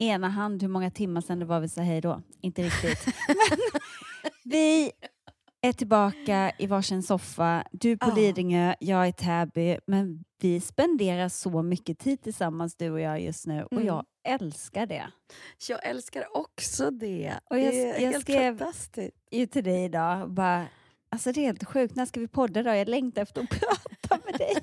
ena hand hur många timmar sedan det var vi sa hej då. Inte riktigt. Men vi är tillbaka i varsin soffa. Du på Ja. Lidingö, jag i Täby. Men vi spenderar så mycket tid tillsammans du och jag just nu och Mm. jag älskar det. Jag älskar också det. Och jag- det är jag helt skrev- fantastiskt. Ju till dig idag bara, alltså det är helt sjukt, när ska vi podda då? Jag längtar efter att prata med dig.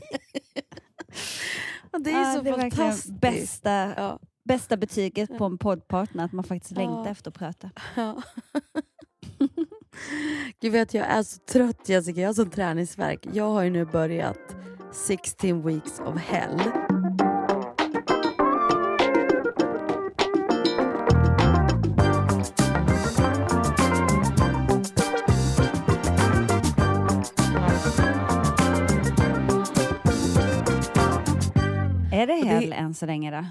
Det är Ja, så det är fantastiskt. bästa, Ja. Bästa betyget på en poddpartner, att man faktiskt längtar Ja. efter att prata. Ja. Gud vet, jag är så trött Jessica, jag har sån träningsvärk. Jag har ju nu börjat 16 weeks of hell. Är det det- hell än så länge då?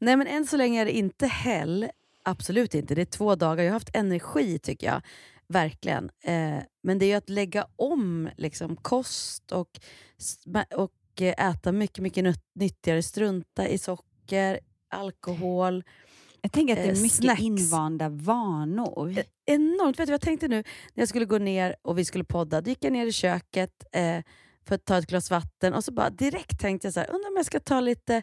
Nej men än så länge är det inte hell. Absolut inte. Det är två dagar. Jag har haft energi tycker jag. Verkligen. Eh, men det är ju att lägga om liksom, kost och, och eh, äta mycket, mycket nytt- nyttigare. Strunta i socker, alkohol. Jag tänker att det är Eh, mycket snacks. invanda vanor. Eh, Enormt. Vet du jag tänkte nu? När jag skulle gå ner och vi skulle podda, då gick jag ner i köket eh, för att ta ett glas vatten och så bara direkt tänkte jag så här, undrar om jag ska ta lite,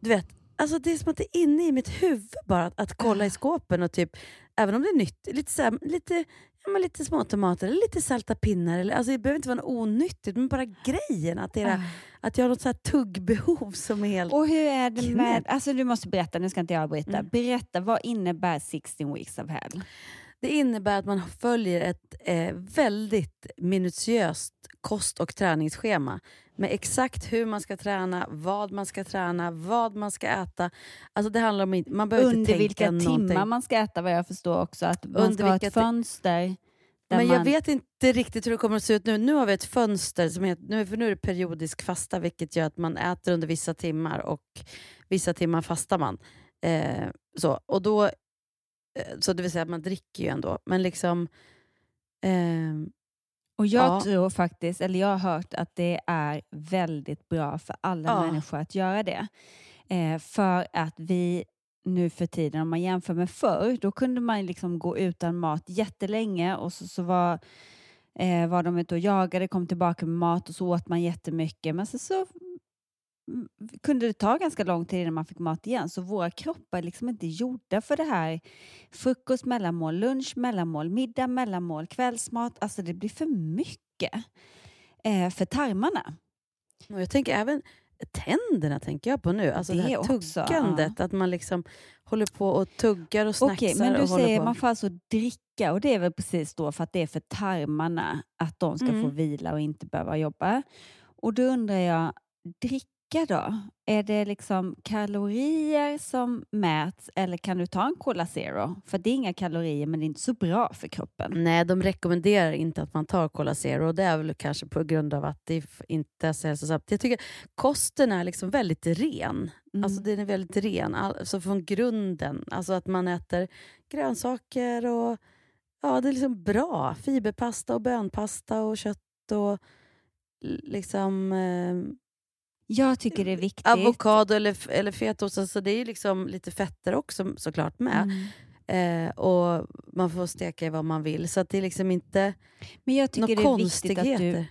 du vet, alltså det är som att det är inne i mitt huvud bara att, att kolla i skåpen och typ, även om det är nytt, lite, så här, lite, ja, men lite små tomater eller lite salta pinnar. Eller, alltså det behöver inte vara något onyttigt, men bara grejen att, det är, Ah. att jag har något så här tuggbehov som är helt... Och hur är det med, alltså du måste berätta, nu ska inte jag bryta. Mm. Berätta, vad innebär 16 weeks of hell? Det innebär att man följer ett eh, väldigt minutiöst kost och träningsschema med exakt hur man ska träna, vad man ska träna, vad man ska äta. Alltså det handlar om, man behöver inte Under tänka vilka någonting. timmar man ska äta vad jag förstår också. Att man Under ska ha ett fönster. Men man, jag vet inte riktigt hur det kommer att se ut nu. Nu har vi ett fönster, som heter, nu, för nu är det periodisk fasta vilket gör att man äter under vissa timmar och vissa timmar fastar man. Eh, så, och då, eh, så det vill säga att man dricker ju ändå. Men liksom... ehm, Och jag Ja. tror faktiskt, eller jag har hört att det är väldigt bra för alla Ja. människor att göra det. Eh, för att vi nu för tiden, om man jämför med förr, då kunde man liksom gå utan mat jättelänge och så, så var, eh, var de ute och jagade, kom tillbaka med mat och så åt man jättemycket. Men så, så kunde det ta ganska lång tid innan man fick mat igen. Så våra kroppar är liksom inte gjorda för det här frukost, mellanmål, lunch, mellanmål, middag, mellanmål, kvällsmat. Alltså det blir för mycket eh, för tarmarna. Och jag tänker även tänderna tänker jag på nu. Alltså det, Det här också, tuggandet, att man liksom håller på och tuggar och snacksar. Okej, men du säger på. man får alltså dricka och det är väl precis då för att det är för tarmarna att de ska få Mm. vila och inte behöva jobba. Och då undrar jag, dricka då? Är det liksom kalorier som mäts eller kan du ta en Cola Zero? För det är inga kalorier men det är inte så bra för kroppen. Nej, de rekommenderar inte att man tar Cola Zero och det är väl kanske på grund av att det inte är så hälsosamt. Jag tycker kosten är liksom väldigt ren. Mm. Alltså den är väldigt ren, alltså från grunden. Alltså att man äter grönsaker och ja, det är liksom bra. Fiberpasta och bönpasta och kött och liksom eh, Jag tycker det är viktigt. avokado eller, eller fetaost. Alltså det är ju liksom lite fetter också såklart med. Mm. Eh, och man får steka i vad man vill. Så att det är liksom inte Men jag tycker det är viktigt att du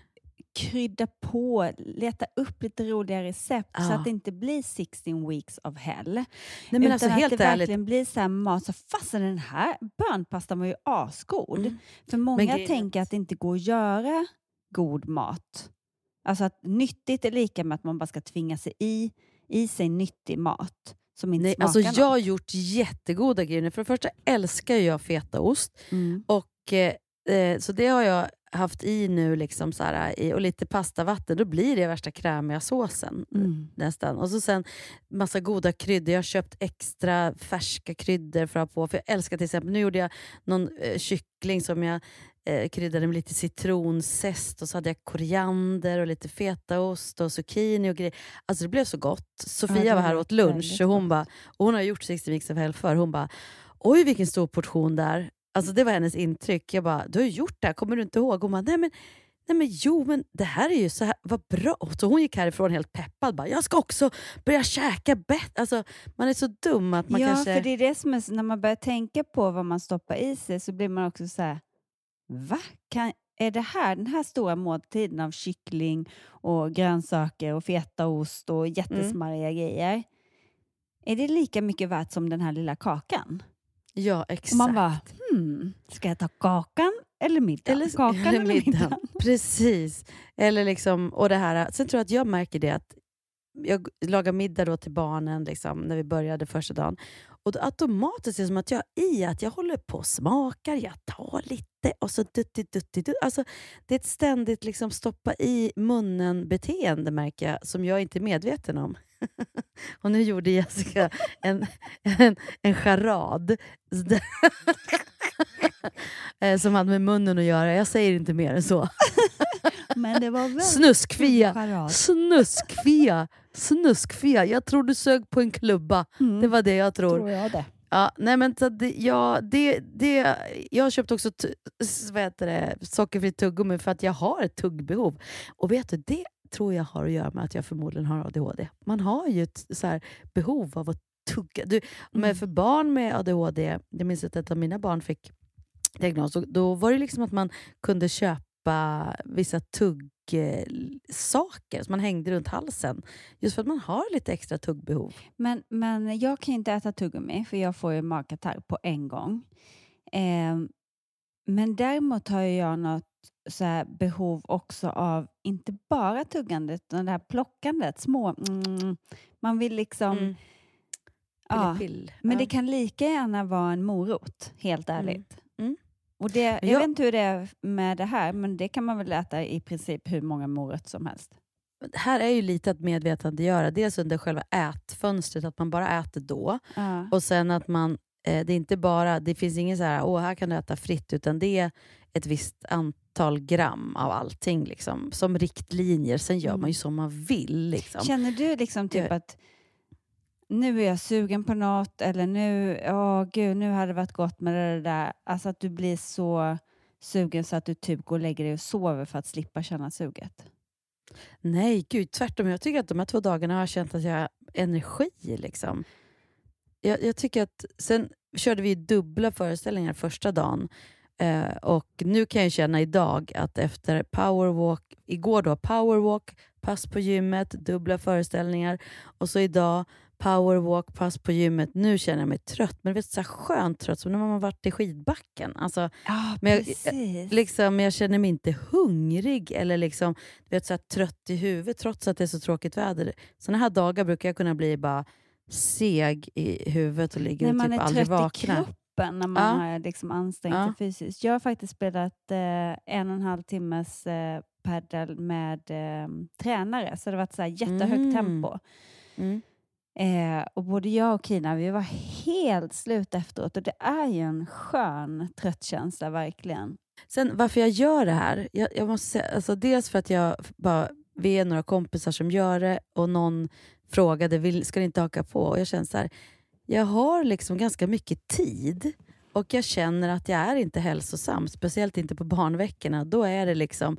krydda på, leta upp lite roliga recept så Ja. att det inte blir 16 weeks of hell. Nej, men utan alltså, att helt det ärligt, verkligen blir så här mat, så fastän den här bönpastan var ju asgod. Mm. För många tänker att det inte går att göra god mat. Alltså att nyttigt är lika med att man bara ska tvinga sig i, i sig nyttig mat som inte Nej, smakar alltså något. jag har gjort jättegoda grejer. För det första älskar jag fetaost. Mm. Och, eh, eh, så det har jag haft i nu, liksom så här, i, och lite pastavatten. Då blir det värsta krämiga såsen. Mm. nästan. Och så sen massa goda kryddor. Jag har köpt extra färska kryddor för att ha på. För jag älskar till exempel, nu gjorde jag någon eh, kyckling som jag eh, kryddade med lite citronzest och så hade jag koriander och lite fetaost och zucchini och grejer. Alltså det blev så gott. Sofia det var här och åt lunch och hon, bara, och hon har gjort 60 mix of hell för Hon bara, oj vilken stor portion där. Alltså det var hennes intryck. Jag bara, du har ju gjort det här, kommer du inte ihåg? Hon bara, nej men Nej men jo, men det här är ju så här, vad bra. Så hon gick härifrån helt peppad. Bara, jag ska också börja käka bättre. Alltså, man är så dum att man ja, kanske... för det är det som är, när man börjar tänka på vad man stoppar i sig så blir man också så här, va? Kan, är det här, den här stora måltiden av kyckling och grönsaker och fetaost och jättesmarriga grejer, är det lika mycket värt som den här lilla kakan? Ja, exakt. Och man bara, hmm, ska jag ta kakan eller middagen? Eller, kakan eller middagen. middagen? Precis. Eller liksom, och det här, sen tror jag att jag märker det att jag lagar middag då till barnen liksom, när vi började första dagen. Och då automatiskt är det som att jag i att jag håller på och smakar, jag tar lite och så dutti, dutti, dutti. Alltså, Det är ett ständigt liksom stoppa i munnen-beteende märker jag, som jag inte är medveten om. och nu gjorde Jessica en, en, en charad. Eh, som hade med munnen att göra. Jag säger inte mer än så. Men det var väldigt Snuskfia! Snuskfia! Snuskfia! Jag tror du sög på en klubba. Mm, Det var det jag tror. tror jag det. Ja, nej men det, ja, det, det, jag har köpt också vad heter det, sockerfritt tuggummi för att jag har ett tuggbehov. Och vet du, det tror jag har att göra med att jag förmodligen har ADHD. Man har ju ett så här, behov av att tugga. Du, men Mm. för barn med ADHD, jag minns att ett av mina barn fick diagnos, då var det liksom att man kunde köpa vissa tuggsaker som man hängde runt halsen. Just för att man har lite extra tuggbehov. Men, men jag kan inte äta tuggummi för jag får ju magkatarr på en gång. Ehm, men däremot har ju jag något så behov också av inte bara tuggandet utan det här plockandet, små... Mm, man vill liksom... Mm. Ja, men det kan lika gärna vara en morot, helt ärligt. Mm. Och det, jag jag- vet inte hur det är med det här, men det kan man väl äta i princip hur många morötter som helst. här är ju lite att medvetandegöra. Dels under själva ätfönstret, att man bara äter då. Ja. Och sen att man, eh, det är inte bara, det finns ingen så här, åh här kan du äta fritt, utan det är ett visst antal gram av allting. Liksom, som riktlinjer. Sen gör Mm. man ju som man vill. Liksom. Känner du liksom typ Jag- att nu är jag sugen på något eller nu, åh gud, nu hade det varit gott med det där. Alltså att du blir så sugen så att du typ går och lägger dig och sover för att slippa känna suget. Nej, gud tvärtom. Jag tycker att de här två dagarna har jag känt att jag har energi. Liksom. Jag, jag tycker att Sen körde vi dubbla föreställningar första dagen. Eh, och nu kan jag känna idag att efter powerwalk, igår då powerwalk, pass på gymmet, dubbla föreställningar och så idag powerwalk, pass på gymmet. Nu känner jag mig trött, men vet, så här skönt trött som när man har varit i skidbacken. Alltså, Ja, Men jag- precis. liksom, jag känner mig inte hungrig eller liksom, vet, så här, trött i huvudet trots att det är så tråkigt väder. Såna här dagar brukar jag kunna bli bara seg i huvudet och ligger När och man typ är aldrig i vaknar. kroppen när man Ja. har liksom ansträngt Ja. sig fysiskt. Jag har faktiskt spelat eh, en och en halv timmes eh, padel med eh, tränare så det har varit så här jättehögt Mm. tempo. Mm. Eh, och både jag och Kina vi var helt slut efteråt och det är ju en skön tröttkänsla verkligen. Sen varför jag gör det här, jag, jag måste säga, alltså dels för att jag bara, vi är några kompisar som gör det och någon frågade, vill, ska ni inte haka på? Och jag känner så här, jag har liksom ganska mycket tid och jag känner att jag är inte hälsosam, speciellt inte på barnveckorna. Då är det liksom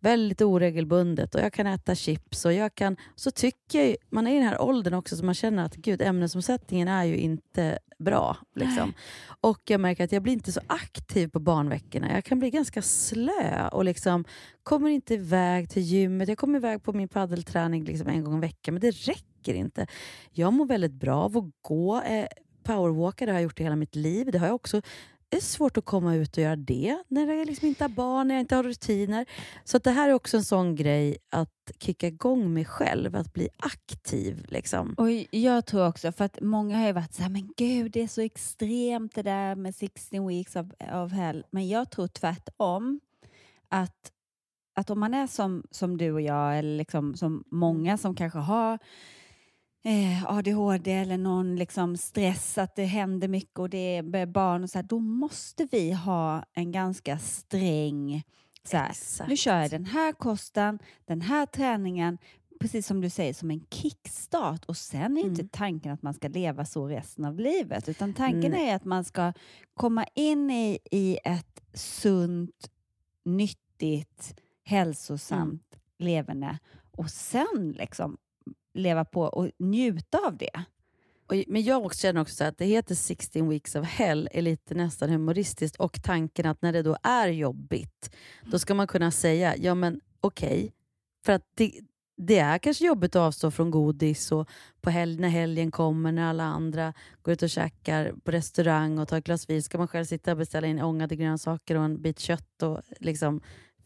väldigt oregelbundet och jag kan äta chips och jag kan... Så tycker jag, man är i den här åldern också så man känner att gud, ämnesomsättningen är ju inte bra. Liksom. Och jag märker att jag blir inte så aktiv på barnveckorna. Jag kan bli ganska slö och liksom kommer inte iväg till gymmet. Jag kommer iväg på min paddelträning liksom en gång i veckan, men det räcker inte. Jag mår väldigt bra av att gå. Eh, powerwalka, det har jag gjort i hela mitt liv. Det har jag också det är svårt att komma ut och göra det när jag liksom inte har barn, när jag inte har rutiner. Så att det här är också en sån grej att kicka igång mig själv, att bli aktiv. Liksom. Och jag tror också, för att många har ju varit så här, men gud det är så extremt det där med 16 weeks of, of hell. Men jag tror tvärtom, att, att om man är som, som du och jag, eller liksom som många som kanske har eh, ADHD eller någon liksom stress, att det händer mycket och det är barn och så här, då måste vi ha en ganska sträng så här, nu kör jag den här kosten, den här träningen, precis som du säger, som en kickstart. Och sen är inte tanken att man ska leva så resten av livet, utan tanken Nej. är att man ska komma in i, i ett sunt, nyttigt, hälsosamt leverne och sen liksom leva på och njuta av det. Men jag också känner också så att det heter 16 weeks of hell är lite nästan humoristiskt och tanken att när det då är jobbigt, då ska man kunna säga ja men okej, för att det, det är kanske jobbigt att avstå från godis och på helg, när helgen kommer, när alla andra går ut och käkar på restaurang och tar ett glas vin, ska man själv sitta och beställa in ångade grönsaker och en bit kött och liksom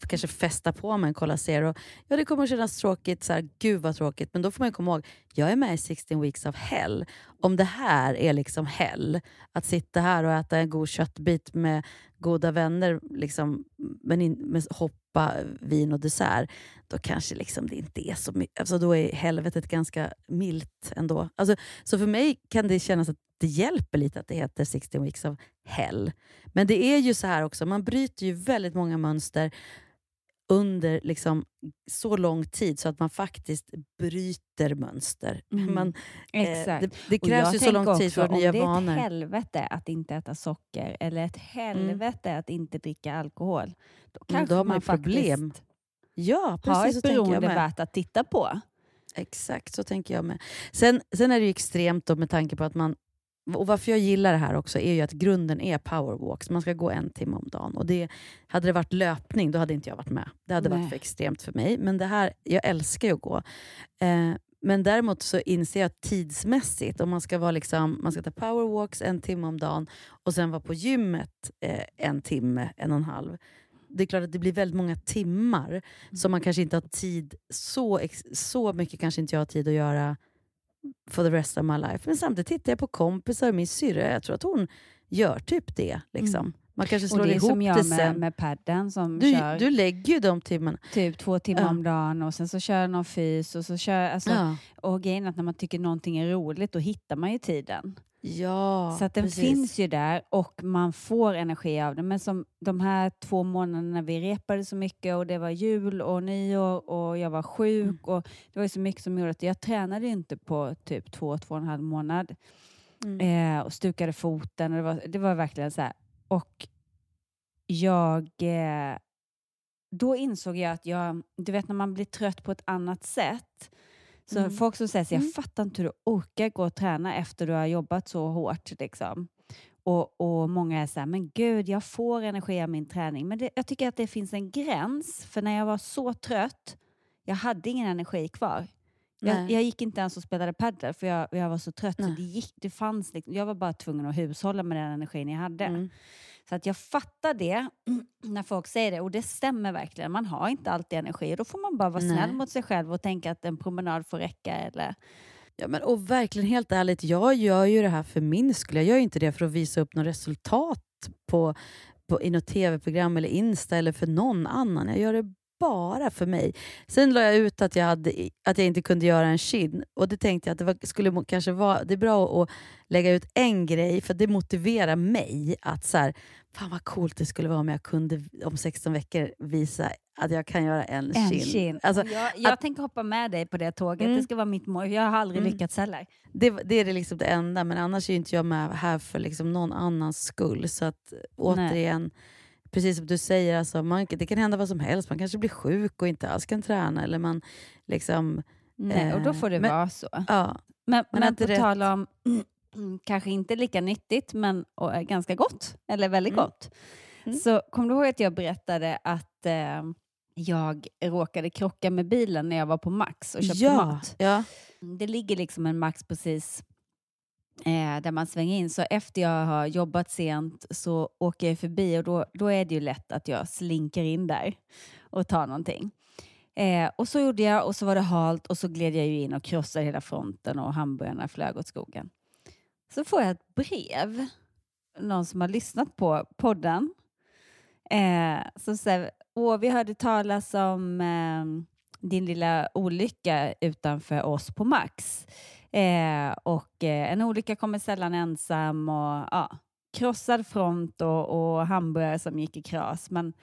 kanske fästa på med en Cola Zero. Ja, det kommer att kännas tråkigt, så här, gud vad tråkigt, men då får man komma ihåg, jag är med i 16 weeks of hell. Om det här är liksom hell, att sitta här och äta en god köttbit med goda vänner, liksom, men in, med hoppa, vin och dessert, då kanske liksom det inte är så mycket. Alltså då är helvetet ganska milt ändå. Alltså, så för mig kan det kännas att det hjälper lite att det heter 16 weeks of hell. Men det är ju så här också, man bryter ju väldigt många mönster under liksom så lång tid så att man faktiskt bryter mönster. Mm. Man, eh, Exakt. det, det Och krävs ju så lång tid för nya Om det är vanor. ett helvete att inte äta socker eller ett helvete att inte dricka alkohol, då Mm, kanske då har man man problem. faktiskt Ja, har precis så ett beroende värt att titta på. Exakt, så tänker jag med. Sen, sen är det ju extremt då med tanke på att man och varför jag gillar det här också är ju att grunden är powerwalks. Man ska gå en timme om dagen. Och det, hade det varit löpning, då hade inte jag varit med. Det hade Nej. varit för extremt för mig. Men det här, jag älskar ju att gå. Eh, men däremot så inser jag tidsmässigt, om man ska, vara liksom, man ska ta powerwalks en timme om dagen och sen vara på gymmet eh, en timme, en och en halv. Det är klart att det blir väldigt många timmar som man kanske inte har tid, så, så mycket kanske inte jag har tid att göra for the rest of my life. Men samtidigt tittar jag på kompisar och min syrra, jag tror att hon gör typ det. Liksom. Mm. Man kanske Och slår det är ihop som jag det med, sen. med padden som Du, kör du lägger ju de timmarna. typ två timmar Ja. om dagen och sen så kör någon fys och så kör alltså, Ja, och grejen att när man tycker någonting är roligt då hittar man ju tiden. ja så att den precis. finns ju där och man får energi av det. Men som de här två månaderna vi repade så mycket och det var jul och nyår och jag var sjuk Mm. och det var så mycket som gjorde att jag tränade inte på typ två, två och en halv månad. Mm. Eh, och stukade foten och det var, det var verkligen så här. Och jag... Eh, då insåg jag att jag, du vet när man blir trött på ett annat sätt. Så Mm. folk som säger så, jag Mm. fattar inte hur du orkar gå och träna efter du har jobbat så hårt. Liksom. Och, och många är så här, men gud, jag får energi av min träning. Men det, jag tycker att det finns en gräns, för när jag var så trött, jag hade ingen energi kvar. Jag, jag gick inte ens och spelade padel för jag, jag var så trött. Så det gick, det fanns liksom, jag var bara tvungen att hushålla med den energin jag hade. Mm. Så att jag fattar det när folk säger det och det stämmer verkligen. Man har inte alltid energi då får man bara vara Nej. snäll mot sig själv och tänka att en promenad får räcka. Eller... Ja, men, och verkligen helt ärligt, jag gör ju det här för min skull. Jag gör ju inte det för att visa upp något resultat på, på, i något tv-program eller Insta eller för någon annan. Jag gör det bara för mig. Sen la jag ut att jag, hade, att jag inte kunde göra en kin och det tänkte jag att det var, skulle kanske vara det är bra att lägga ut en grej för det motiverar mig att så här, fan vad coolt det skulle vara om jag kunde om 16 veckor visa att jag kan göra en, En kin. kin. Alltså, jag jag att- tänker hoppa med dig på det tåget. Mm. Det ska vara mitt mål. Jag har aldrig Mm. lyckats heller. det, det är det, liksom det enda, men annars är inte jag med här för liksom någon annans skull. Så att återigen, precis som du säger, alltså, man, det kan hända vad som helst. Man kanske blir sjuk och inte alls kan träna. Eller man liksom, Nej, och då får det men- vara så. ja, Men, Men men på rätt- tal om kanske inte lika nyttigt men ganska gott, eller väldigt Mm. gott. Mm. Så kom du ihåg att jag berättade att eh, jag råkade krocka med bilen när jag var på Max och köpte ja, mat? ja, Det ligger liksom en Max precis eh, där man svänger in. Så efter jag har jobbat sent så åker jag förbi och då, då är det ju lätt att jag slinker in där och tar någonting. Eh, och så gjorde jag och så var det halt och så gled jag ju in och krossade hela fronten och hamburgarna flög åt skogen. Så får jag ett brev, någon som har lyssnat på podden. Eh, som säger, Åh, vi hörde talas om eh, din lilla olycka utanför oss på Max. Eh, och eh, en olycka kommer sällan ensam och ja, krossad front och, och hamburgare som gick i kras. Men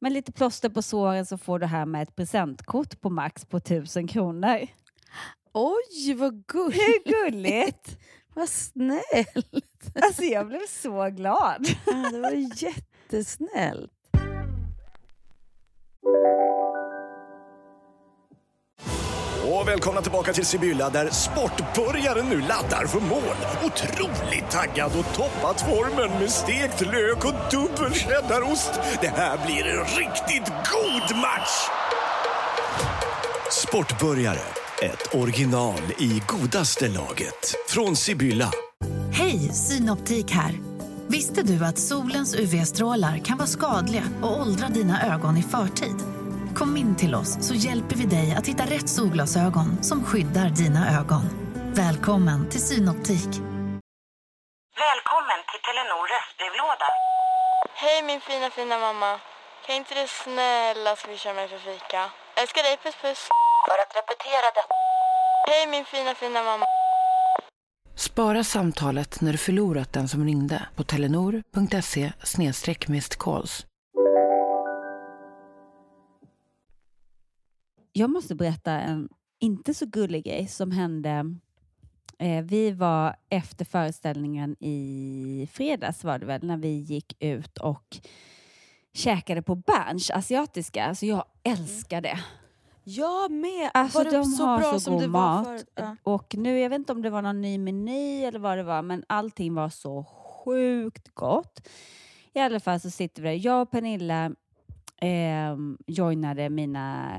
med lite plåster på såren så får du här med ett presentkort på Max på tusen kronor. Oj, vad gulligt! Hur gulligt? vad snällt! Alltså jag blev så glad. Ja, det var jättesnällt. Och välkomna tillbaka till Sibylla där sportbörjaren nu laddar för mål. Otroligt taggad och toppat formen med stekt lök och dubbel cheddarost. Det här blir en riktigt god match! Sportbörjare, ett original i godaste laget. Från Sibylla. Hej, Synoptik här. Visste du att solens UV-strålar kan vara skadliga och åldra dina ögon i förtid? Kom in till oss så hjälper vi dig att hitta rätt solglasögon som skyddar dina ögon. Välkommen till Synoptik. Välkommen till Telenor röstbrevlåda. Hej min fina fina mamma. Kan inte du snälla swisha mig för fika? Älskar dig, puss puss. För att repetera det. Hej min fina fina mamma. Spara samtalet när du förlorat den som ringde på telenor.se calls. Jag måste berätta en inte så gullig grej som hände. Eh, vi var efter föreställningen i fredags var det väl, när vi gick ut och käkade på Berns asiatiska. Alltså jag älskar det. Jag med! Alltså var det de så har bra så som god det var mat. Ja. Och nu, jag vet inte om det var någon ny meny eller vad det var, men allting var så sjukt gott. I alla fall så sitter vi där, jag och Pernilla eh, joinade mina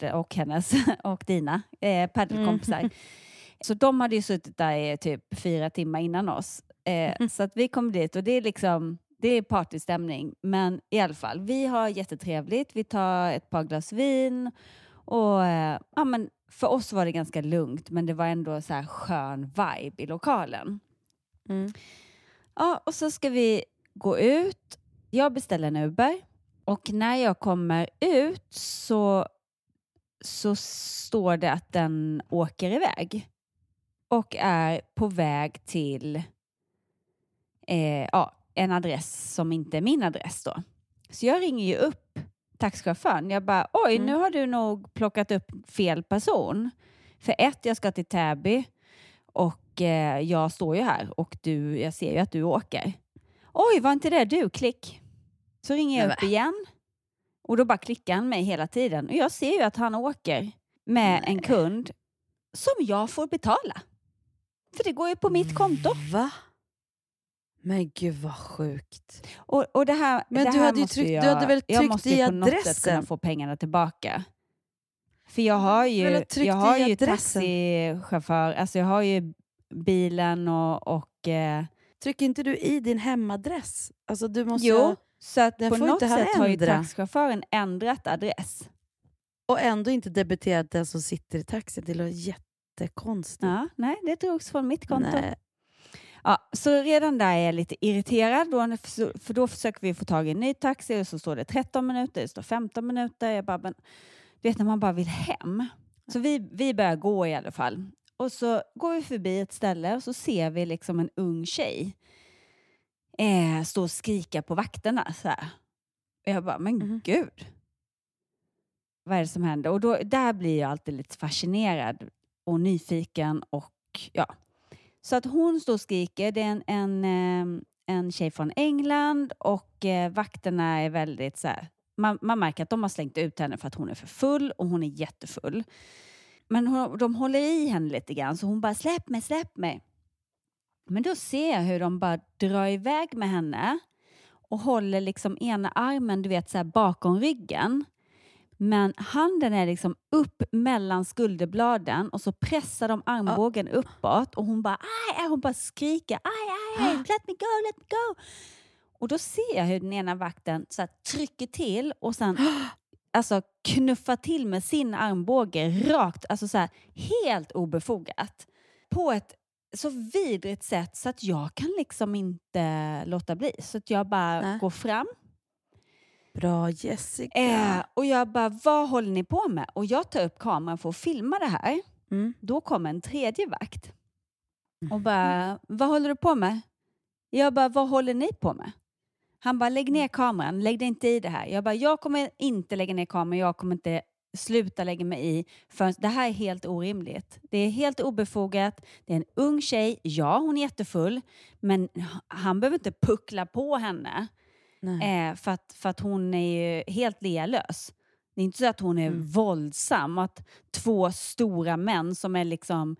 eh, och hennes och dina eh, paddelkompisar. Mm. Så de hade ju suttit där i typ fyra timmar innan oss. Eh, så att vi kom dit och det är liksom det är partystämning. Men i alla fall, vi har jättetrevligt. Vi tar ett par glas vin och eh, ja, men för oss var det ganska lugnt men det var ändå så här skön vibe i lokalen. Mm. Ja, och så ska vi gå ut. Jag beställer en Uber och när jag kommer ut så, så står det att den åker iväg och är på väg till eh, ja, en adress som inte är min adress då. Så jag ringer ju upp taxichauffören. Jag bara, oj, Mm. nu har du nog plockat upp fel person. För ett, jag ska till Täby och eh, jag står ju här och du, jag ser ju att du åker. Oj, var inte det du? Klick. Så ringer jag Nej, upp igen och då bara klickar han mig hela tiden. Och jag ser ju att han åker med en kund som jag får betala. För det går ju på mitt konto. Va? Men gud vad sjukt. Och, och det här, Men det du här hade måste tryckt- du jag, hade väl jag tryckt måste i ju på något sätt kunna adressen? få pengarna tillbaka. För jag har Du ju, jag har ju adressen. taxichaufför, alltså jag har ju bilen och... och eh, Trycker inte du i din hemadress? Alltså du måste jo, så att den på får något inte han sätt har ju ändra. taxichauffören ändrat adress. Och ändå inte debiterat den som sitter i taxin. Det låter jättekonstigt. Ja, nej, det drogs från mitt konto. Nej. Ja, så redan där är jag lite irriterad, då, för då försöker vi få tag i en ny taxi och så står det 13 minuter, det står 15 minuter. Jag bara, men, du vet när man bara vill hem. Så vi, vi börjar gå i alla fall. Och så går vi förbi ett ställe och så ser vi liksom en ung tjej eh, stå och skrika på vakterna. Så här. Och jag bara, men gud. Vad är det som händer? Och då, där blir jag alltid lite fascinerad och nyfiken och ja. Så att hon står och skriker. Det är en, en, eh, en tjej från England och eh, vakterna är väldigt så här, man, man märker att de har slängt ut henne för att hon är för full och hon är jättefull. Men hon, de håller i henne lite grann så hon bara släpp mig, släpp mig. Men då ser jag hur de bara drar iväg med henne och håller liksom ena armen du vet så bakom ryggen Men handen är liksom upp mellan skulderbladen och så pressar de armbågen uppåt och hon bara, aj, hon bara skriker, aj, aj, aj, let me go, let me go. Och då ser jag hur den ena vakten så trycker till och sen alltså, knuffar till med sin armbåge rakt, alltså så här, helt obefogat. På ett så vidrigt sätt så att jag kan liksom inte låta bli. Så att jag bara går fram. Bra Jessica. Eh, och jag bara, vad håller ni på med? Och jag tar upp kameran för att filma det här. Mm. Då kommer en tredje vakt. Och bara, vad håller du på med? Jag bara, vad håller ni på med? Han bara, lägg ner kameran, lägg dig inte i det här. Jag bara, jag kommer inte lägga ner kameran, jag kommer inte sluta lägga mig i. För det här är helt orimligt. Det är helt obefogat. Det är en ung tjej. Ja, hon är jättefull. Men han behöver inte puckla på henne. Eh, för, att, för att hon är ju helt lealös. Det är inte så att hon är våldsam. Att två stora män som är liksom...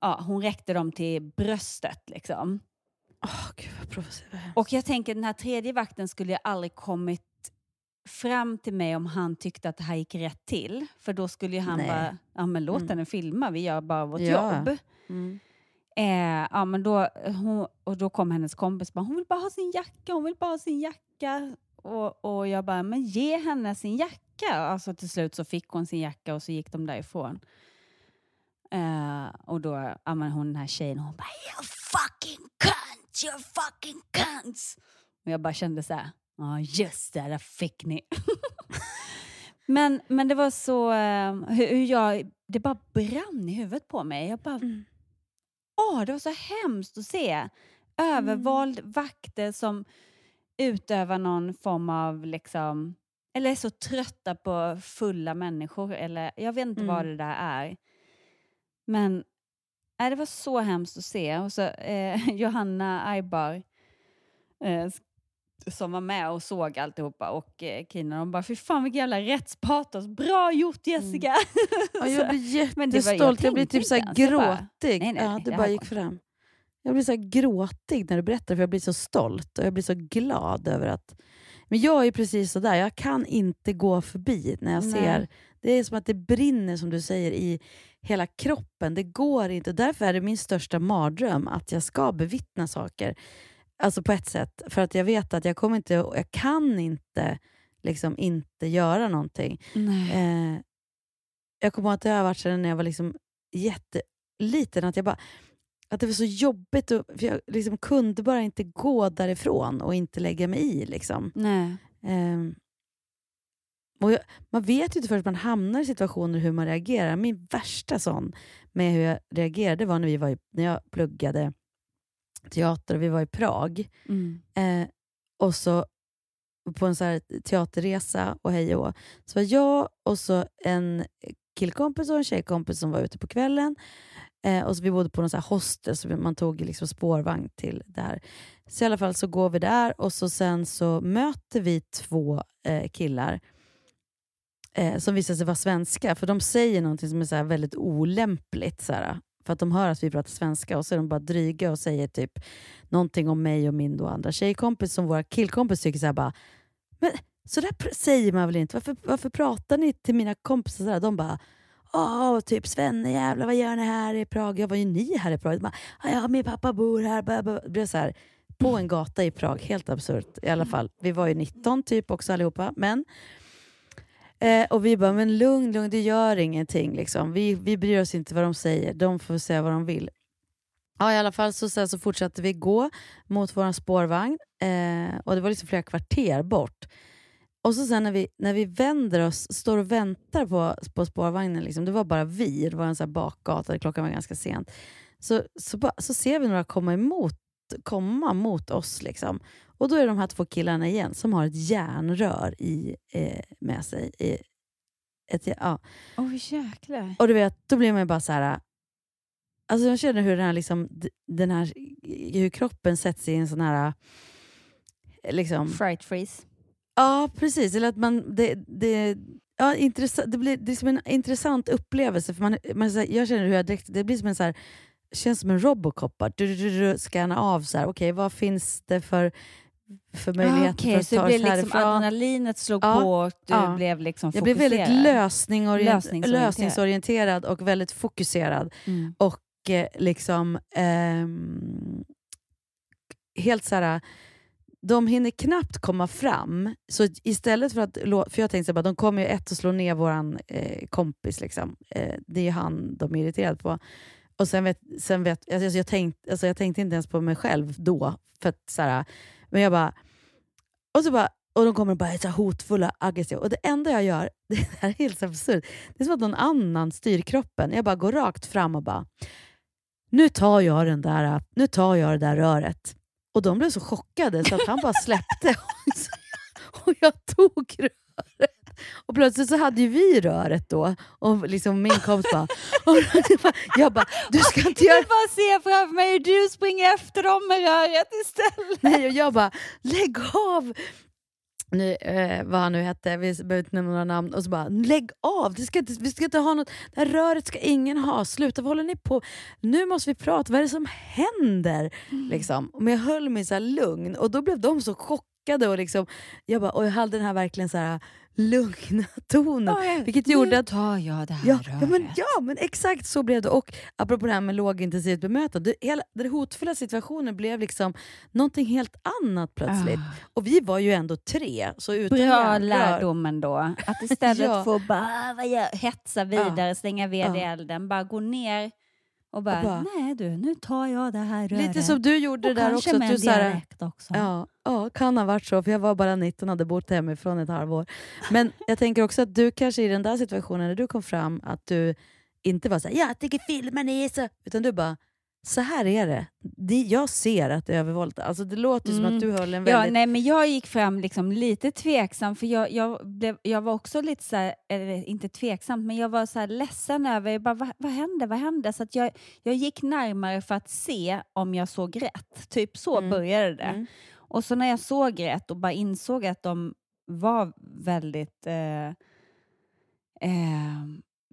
Ja, hon räckte dem till bröstet liksom. Åh, gud vad provocerande. Och jag tänker den här tredje vakten skulle ju aldrig kommit fram till mig om han tyckte att det här gick rätt till. För då skulle ju han Nej. bara, ja men låt Mm. henne filma, vi gör bara vårt Ja. jobb. Mm. Eh, ja, men då, hon, och då kom hennes kompis bara, hon vill bara ha sin jacka, hon vill bara ha sin jacka. Och, och jag bara, men ge henne sin jacka. Alltså till slut så fick hon sin jacka och så gick de därifrån. Eh, och då, ja men hon den här tjejen, hon bara, you fucking cunt, you fucking cunts. Och jag bara kände så här, ja just det, där fick ni. men, men det var så, eh, hur, hur jag, det bara brann i huvudet på mig. Jag bara, åh det var så hemskt att se. Övervåld, vakter som utövar någon form av, liksom, eller är så trötta på fulla människor. Eller, jag vet inte vad Mm. det där är. Men nej, det var så hemskt att se. Och så eh, Johanna Aibar eh, som var med och såg alltihopa och eh, Kina, de bara fy fan vilken jävla rättspatos. Bra gjort Jessica! Ja, jag blir var- jag jättestolt. Jag, blir typ så. Jag bara, gråtig. nej, nej, ja, det bara gick går fram. Jag blir så gråtig när du berättar för jag blir så stolt och jag blir så glad över att... Men jag är precis så där. jag kan inte gå förbi när jag Nej. ser... Det är som att det brinner som du säger i hela kroppen. Det går inte. Därför är det min största mardröm att jag ska bevittna saker. Alltså på ett sätt. För att jag vet att jag kommer inte... Jag kan inte liksom inte göra någonting. Eh, jag kommer ihåg att det har varit sedan när jag var liksom jätteliten. Att, jag bara, att det var så jobbigt. Och, för jag liksom kunde bara inte gå därifrån och inte lägga mig i. Liksom. Nej. Och jag, man vet ju inte förrän man hamnar i situationer hur man reagerar. Min värsta sån med hur jag reagerade var när, vi var när jag pluggade teater och vi var i Prag. Mm. Eh, och så på en så här teaterresa och hej och. Så var jag och så en killkompis och en tjejkompis som var ute på kvällen. Eh, och så Vi bodde på någon så hostel, så man tog liksom spårvagn till där. Så i alla fall så går vi där och så sen så möter vi två eh, killar eh, som visar sig vara svenska. För de säger någonting som är så väldigt olämpligt. Så här, för att de hör att vi pratar svenska och så är de bara dryga och säger typ någonting om mig och min då andra tjejkompis som våra killkompis tycker så här bara men så där säger man väl inte? Varför, varför pratar ni till mina kompisar sådär? De bara Åh, typ Svenne jävlar vad gör ni här i Prag? Jag var ju ni här i Prag? De bara, "Ja, ja, min pappa bor här. Det blev så här, på en gata i Prag, helt absurt i alla fall. Vi var ju 19 typ också allihopa. Men, eh, och vi bara, men lugn, lugn, det gör ingenting. Liksom. Vi, vi bryr oss inte vad de säger, de får säga vad de vill. Ja, i alla fall så, sen så fortsatte vi gå mot vår spårvagn eh, och det var liksom flera kvarter bort. Och så sen när vi, när vi vänder oss, står och väntar på, på spårvagnen, liksom, det var bara vi, det var en så här bakgata, klockan var ganska sent. Så, så, så ser vi några komma, emot, komma mot oss. Liksom. Och då är det de här två killarna igen som har ett järnrör i, eh, med sig. I, ett, ja. Oj jäklar. Och du vet, då blir man ju bara så här. Alltså jag känner hur den här, liksom, den här hur kroppen sätts i en sån här... Liksom, Fright freeze. Ja, precis. Eller att man, det, det, ja, intressant, det, blir, det är som en intressant upplevelse. För man, man, jag känner hur jag direkt, det blir som en så här, känns som en Robocop. bara, Du, du, du, du, scanna av, så här, okej vad finns det för för möjligheter Okej, för att så ta det oss blev liksom härifrån. adrenalinet slog Ja, på och du ja. blev liksom Jag blev fokuserad? väldigt lösningorient- Lösningsorienterad. lösningsorienterad och väldigt fokuserad. Mm. Och eh, liksom ehm, helt så här. De hinner knappt komma fram, så istället för att... För jag tänkte bara, de kommer ju ett att slå ner våran eh, kompis. Liksom. Eh, det är ju han de är irriterade på. Och sen vet, sen vet, alltså, alltså jag, tänkte, alltså jag tänkte inte ens på mig själv då. För att, så här, men jag bara... Och, så bara, och de kommer och bara är så hotfulla, aggressiva. Och det enda jag gör, det här är helt absurt, det är som att någon annan styr kroppen. Jag bara går rakt fram och bara, nu tar jag, den där, nu tar jag det där röret. Och de blev så chockade så att han bara släppte. och jag tog röret. Och plötsligt så hade ju vi röret då. Och liksom min kompis bara... Jag bara, du ska inte göra... Jag bara ser framför mig hur du springer efter dem med röret istället. Nej, och jag bara, lägg av! Nu, eh, vad han nu hette, vi behöver inte nämna några namn. Och så bara, lägg av! Det ska inte, vi ska inte ha något, det här röret ska ingen ha. Sluta, vad håller ni på Nu måste vi prata, vad är det som händer? Liksom. Men jag höll mig så lugn och då blev de så chockade. Och, liksom, jag, bara, och jag hade den här verkligen så här lugna tonen. Oj, vilket gjorde att tar jag det här ja, röret. ja, men, ja, men exakt så blev det. Och apropå det här med lågintensivt bemötande, hela den hotfulla situationen blev liksom någonting helt annat plötsligt. Och vi var ju ändå tre. Så utan Bra lärdom ändå. Att istället Ja. för att bara "Ah, hetsa vidare, slänga ved i Ja. elden, bara gå ner och bara, Och bara- nej du, nu tar jag det här röret. Lite som du gjorde och det där kanske också. med att du så här- också. Ja, ja, kan ha varit så. För jag var bara 19 och hade bott hemifrån ett halvår. Men jag tänker också att du kanske i den där situationen när du kom fram, att du inte var så här, jag tycker filmen är så... Utan du bara, så här är det. det jag ser att det är övervåld. Alltså det låter som Mm. att du höll en Ja, väldigt... nej, men jag gick fram liksom lite tveksam, för jag, jag, blev, jag var också lite så här, eller inte tveksam, men jag var så här ledsen över, jag bara, vad, vad hände, vad hände? Så att jag, jag gick närmare för att se om jag såg rätt. Typ så Mm. började det. Och så när jag såg rätt och bara insåg att de var väldigt... Eh, eh,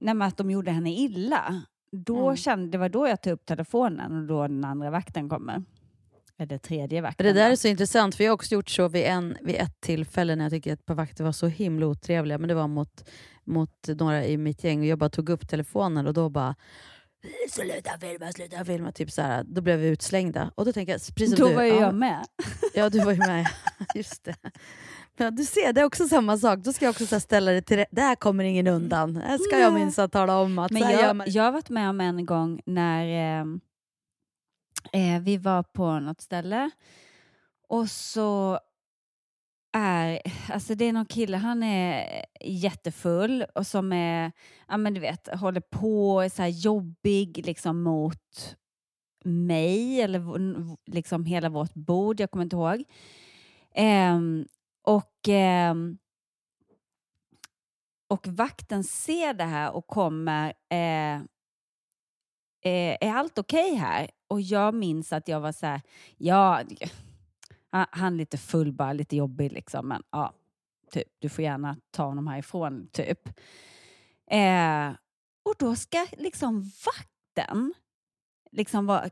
nej, att de gjorde henne illa. Då Mm. kände, det var då jag tog upp telefonen och då den andra vakten kommer. Eller tredje vakten. Det där är så intressant, för jag har också gjort så vid, en, vid ett tillfälle när jag tycker att ett par vakter var så himla otrevliga, men det var mot, mot några i mitt gäng och jag bara tog upp telefonen och då bara Sluta filma, sluta filma. Typ så här, då blev vi utslängda. Och då tänker jag, precis som Då du, var ju ja, jag med. Ja, du var ju med. Just det. Men du ser, det är också samma sak. Då ska jag också ställa det till rätt. Det här kommer ingen undan. Det här ska jag minsann tala om att Men jag, jag har varit med om en gång när eh, eh, vi var på något ställe och så är, alltså det är någon kille, han är jättefull och som är, ja men du vet, håller på, är så här jobbig liksom mot mig eller liksom hela vårt bord, jag kommer inte ihåg. Ehm, och ehm, och vakten ser det här och kommer, eh, eh är allt okej här? Och jag minns att jag var så här, ja, han- han är lite full bara, lite jobbig liksom, men ja, typ, du får gärna ta honom härifrån, typ. Eh, och då ska liksom vakten liksom vara,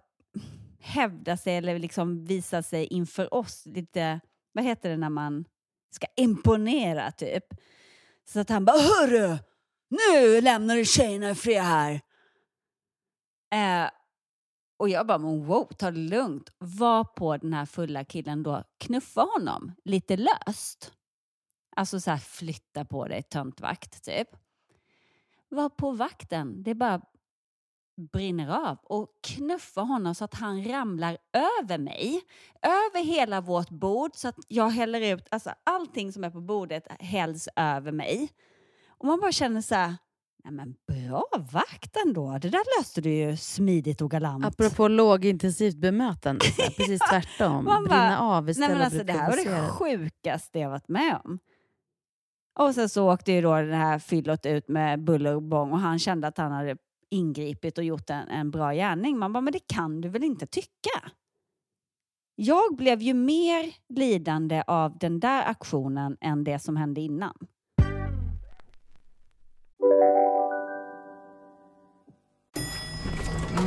hävda sig eller liksom visa sig inför oss lite, vad heter det när man ska imponera typ. Så att han bara Hörru! Nu lämnar du tjejerna i fred här. Eh, och jag bara men wow, ta det lugnt. Var på den här fulla killen då knuffa honom lite löst. Alltså så här flytta på dig töntvakt typ. Var på vakten, det bara brinner av och knuffa honom så att han ramlar över mig. Över hela vårt bord så att jag häller ut, alltså allting som är på bordet hälls över mig. Och man bara känner så här, nej men bra vakt ändå. Det där löste du ju smidigt och galant. Apropå lågintensivt bemötande, precis tvärtom. Man bara, Brinna av nej istället men för alltså, Det här var det sjukaste jag varit med om. Och sen så åkte ju då det här fyllot ut med buller och bång och han kände att han hade ingripit och gjort en, en bra gärning. Man bara, men det kan du väl inte tycka? Jag blev ju mer lidande av den där aktionen än det som hände innan.